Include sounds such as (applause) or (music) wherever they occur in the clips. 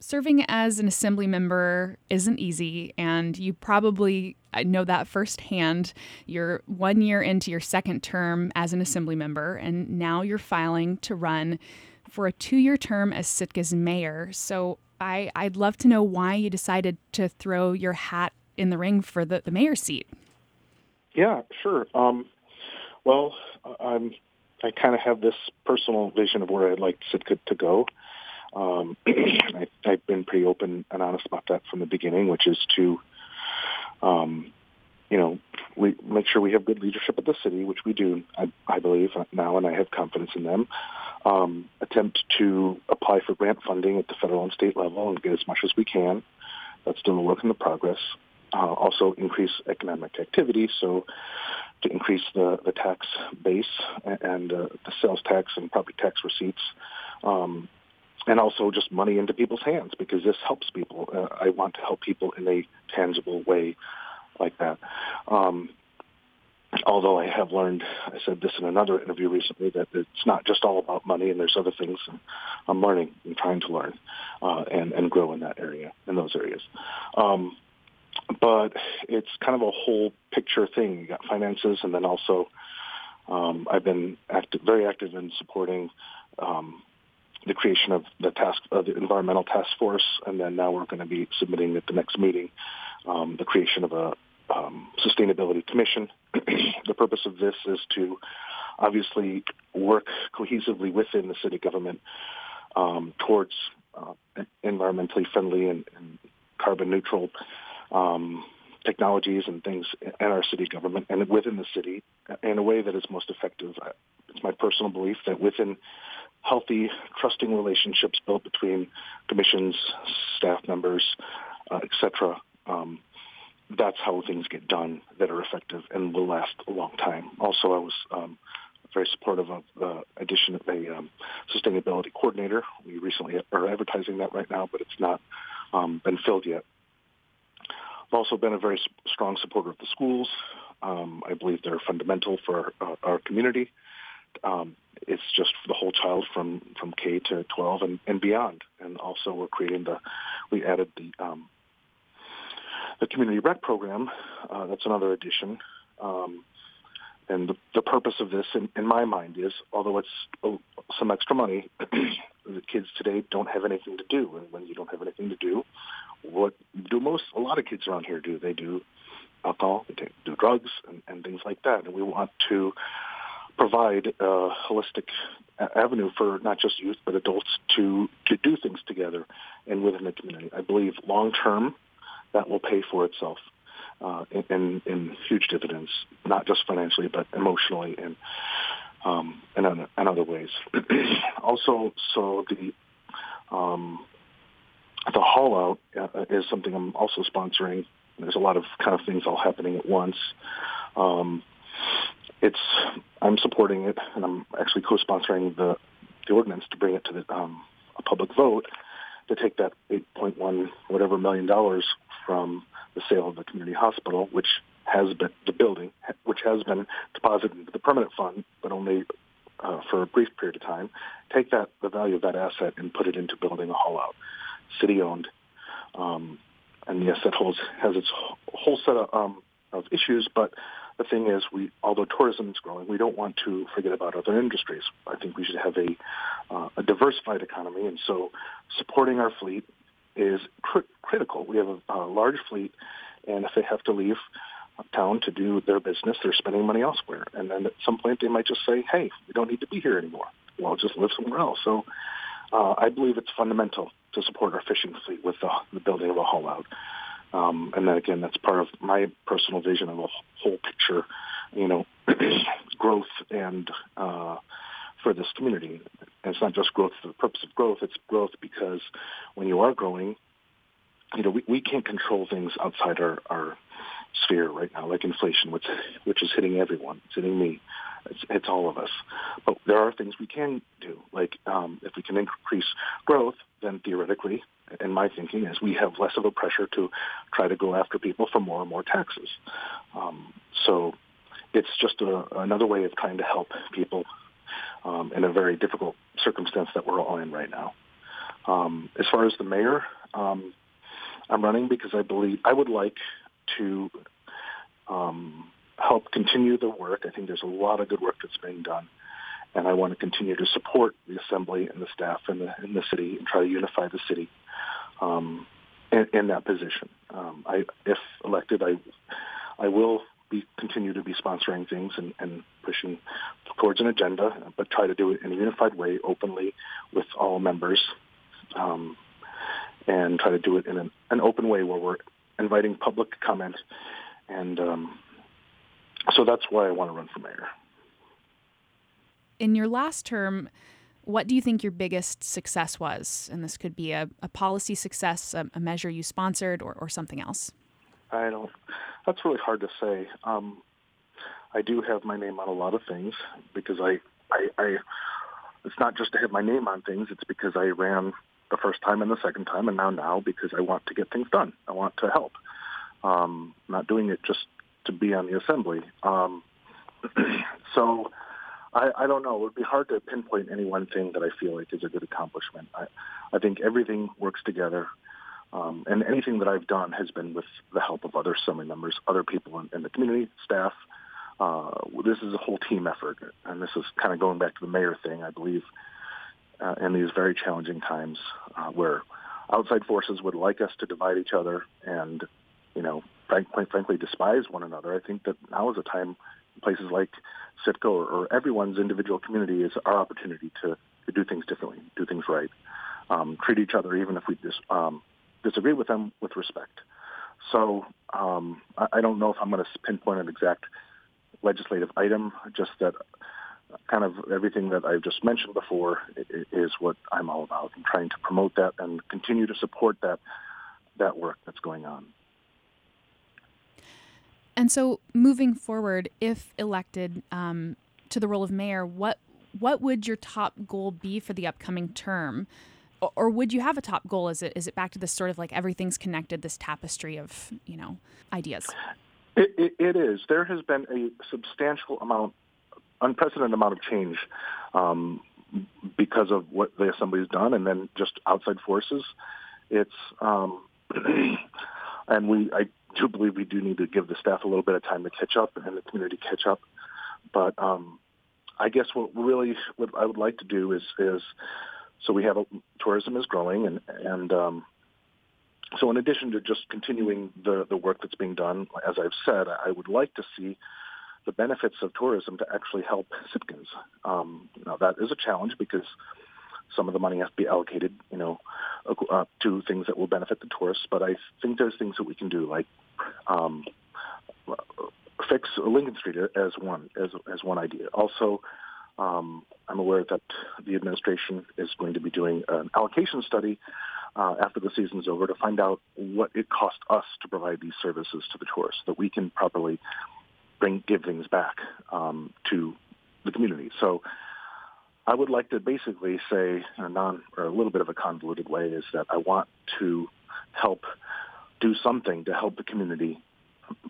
serving as an assembly member isn't easy, and you probably know that firsthand. You're one year into your second term as an assembly member, and now you're filing to run for a two year term as Sitka's mayor. So I, I'd love to know why you decided to throw your hat in the ring for the, the mayor seat. Yeah, sure. Um, well, I'm I kind of have this personal vision of where I'd like Sitka to go. Um, (clears throat) I, I've been pretty open and honest about that from the beginning, which is to, um, you know, we make sure we have good leadership at the city, which we do, I, I believe now, and I have confidence in them. Um, attempt to apply for grant funding at the federal and state level and get as much as we can. That's still a work in the progress. Uh, also increase economic activity, so to increase the, the tax base and uh, the sales tax and property tax receipts, um, and also just money into people's hands because this helps people. Uh, I want to help people in a tangible way like that. Um, although I have learned, I said this in another interview recently, that it's not just all about money and there's other things I'm learning and trying to learn uh, and, and grow in that area, in those areas. Um, but it's kind of a whole picture thing. You got finances, and then also um, I've been active, very active in supporting um, the creation of the task, uh, the environmental task force, and then now we're going to be submitting at the next meeting um, the creation of a um, sustainability commission. (clears throat) the purpose of this is to obviously work cohesively within the city government um, towards uh, environmentally friendly and, and carbon neutral um, technologies and things in our city government and within the city in a way that is most effective. It's my personal belief that within healthy, trusting relationships built between commissions, staff members, uh, etc., um, that's how things get done that are effective and will last a long time. Also, I was um, very supportive of the addition of a um, sustainability coordinator. We recently are advertising that right now, but it's not um, been filled yet. I've also been a very strong supporter of the schools. Um, I believe they're fundamental for our, uh, our community. Um, it's just the whole child from, from K to 12 and, and beyond. And also we're creating the, we added the, um, the community rec program. Uh, that's another addition. Um, and the, the purpose of this, in, in my mind, is although it's oh, some extra money, (clears throat) the kids today don't have anything to do. And when you don't have anything to do, what do most a lot of kids around here do? They do alcohol, they do drugs, and, and things like that. And we want to provide a holistic avenue for not just youth but adults to to do things together and within the community. I believe long term that will pay for itself uh, in, in, huge dividends, not just financially but emotionally and um, and, in other ways. (clears throat) also, so the um, the haul out uh, is something I'm also sponsoring. There's a lot of kind of things all happening at once. Um, it's I'm supporting it, and I'm actually co-sponsoring the the ordinance to bring it to the um, a public vote to take that 8.1 whatever million dollars from the sale of the community hospital, which has been the building, which has been deposited into the permanent fund, but only uh, for a brief period of time. Take that the value of that asset and put it into building a haul out city owned. Um, and yes, that holds, has its whole set of, um, of issues, but the thing is, we although tourism is growing, we don't want to forget about other industries. I think we should have a, uh, a diversified economy, and so supporting our fleet is cr- critical. We have a, a large fleet, and if they have to leave town to do their business, they're spending money elsewhere. And then at some point, they might just say, "Hey, we don't need to be here anymore. Well, I'll just live somewhere else." So, uh, I believe it's fundamental to support our fishing fleet with the, the building of a haul out. Um, and then again, that's part of my personal vision of a whole picture, you know, (clears throat) growth and uh, for this community. And it's not just growth for the purpose of growth; it's growth because when you are growing, you know, we, we can't control things outside our, our sphere right now, like inflation, which which is hitting everyone. It's hitting me. It's, it's all of us. But there are things we can do, like um, if we can increase growth, then theoretically, in my thinking, is we have less of a pressure to try to go after people for more and more taxes. Um, so it's just a, another way of trying to help people um, in a very difficult circumstance that we're all in right now. Um, as far as the mayor, um, I'm running because I believe I would like to um, help continue the work. I think there's a lot of good work that's being done, and I want to continue to support the assembly and the staff in the in the city and try to unify the city um, in, in, that position. Um, I, if elected, I I will be continue to be sponsoring things and, and pushing towards an agenda, but try to do it in a unified way, openly with all members, um, and try to do it in an, an, open way where we're inviting public comment. And um, so that's why I want to run for mayor. In your last term, what do you think your biggest success was? And this could be a, a policy success, a, a measure you sponsored, or, or something else. I don't. That's really hard to say. Um, I do have my name on a lot of things because I, I, I, it's not just to have my name on things. It's because I ran the first time and the second time, and now now because I want to get things done. I want to help. Um, not doing it just to be on the assembly. Um, (clears throat) so I, I don't know. It would be hard to pinpoint any one thing that I feel like is a good accomplishment. I, I think everything works together. Um, and anything that I've done has been with the help of other assembly members, other people in, in the community, staff. Uh, this is a whole team effort, and this is kind of going back to the mayor thing. I believe uh, in these very challenging times uh, where outside forces would like us to divide each other and, you know, frank, frankly, despise one another. I think that now is a time, places like Sitka or, or everyone's individual community is our opportunity to, to do things differently, do things right, um, treat each other even if we just um, disagree with them with respect. So um, I, I don't know if I'm going to pinpoint an exact legislative item, just that kind of everything that I've just mentioned before is what I'm all about and trying to promote that and continue to support that that work that's going on. And so, moving forward, if elected um, to the role of mayor, what what would your top goal be for the upcoming term? or would you have a top goal? Is it is it back to this sort of like everything's connected, this tapestry of you know ideas? It, it, it is. There has been a substantial amount, unprecedented amount of change um, because of what the assembly has done, and then just outside forces. It's um, (clears throat) and we I do believe we do need to give the staff a little bit of time to catch up and the community catch up. But um, I guess what really what I would like to do is is so we have a, tourism is growing, and and um, so in addition to just continuing the the work that's being done, as I've said, I would like to see the benefits of tourism to actually help Sitkans. Um, now that is a challenge because some of the money has to be allocated, you know, uh, to things that will benefit the tourists. But I think there's things that we can do, like um, fix Lincoln Street as one as as one idea. Also, um, I'm aware that the administration is going to be doing an allocation study uh, after the season's over to find out what it costs us to provide these services to the tourists, so that we can properly bring give things back um, to the community. So I would like to basically say, in a non or a little bit of a convoluted way, is that I want to help do something to help the community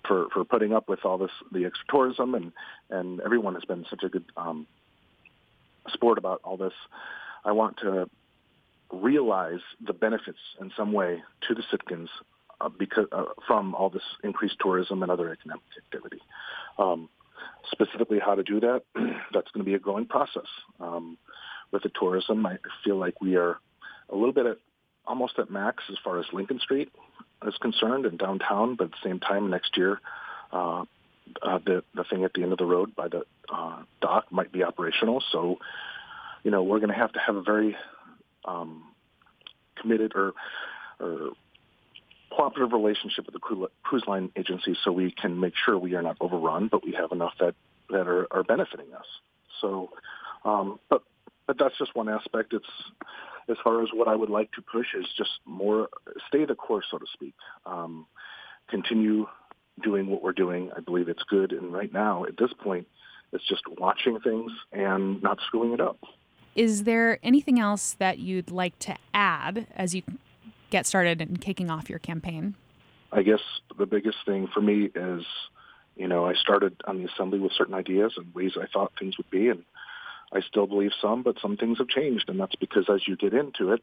for for putting up with all this the extra tourism and and everyone has been such a good um, sport about all this. I want to realize the benefits in some way to the Sitkans uh, because uh, from all this increased tourism and other economic activity. Um, specifically, how to do that? (clears throat) that's going to be a growing process. Um, with the tourism, I feel like we are a little bit at almost at max as far as Lincoln Street is concerned and downtown, but at the same time next year, uh, uh, the the thing at the end of the road by the uh, dock might be operational. So, you know, we're going to have to have a very um, committed or or cooperative relationship with the cruise line agency, so we can make sure we are not overrun, but we have enough that that are, are benefiting us. So, um, but but that's just one aspect. It's as far as what I would like to push is just more stay the course, so to speak. Um, continue doing what we're doing. I believe it's good. And right now, at this point, it's just watching things and not screwing it up. Is there anything else that you'd like to add as you get started and kicking off your campaign? I guess the biggest thing for me is, you know, I started on the assembly with certain ideas and ways I thought things would be, and I still believe some, but some things have changed, and that's because as you get into it,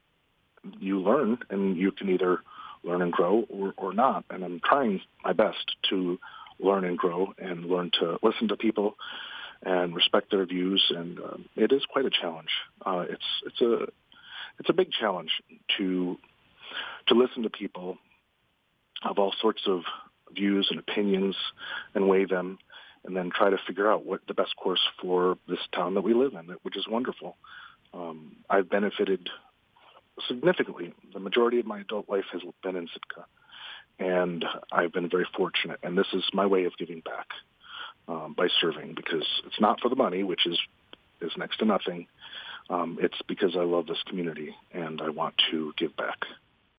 you learn, and you can either learn and grow or, or not. And I'm trying my best to learn and grow and learn to listen to people and respect their views. And uh, it is quite a challenge. Uh, it's it's a it's a big challenge to to listen to people of all sorts of views and opinions and weigh them and then try to figure out what the best course for this town that we live in, which is wonderful. Um, I've benefited significantly. The majority of my adult life has been in Sitka, and I've been very fortunate. And this is my way of giving back um, by serving because it's not for the money, which is is next to nothing. Um, it's because I love this community and I want to give back.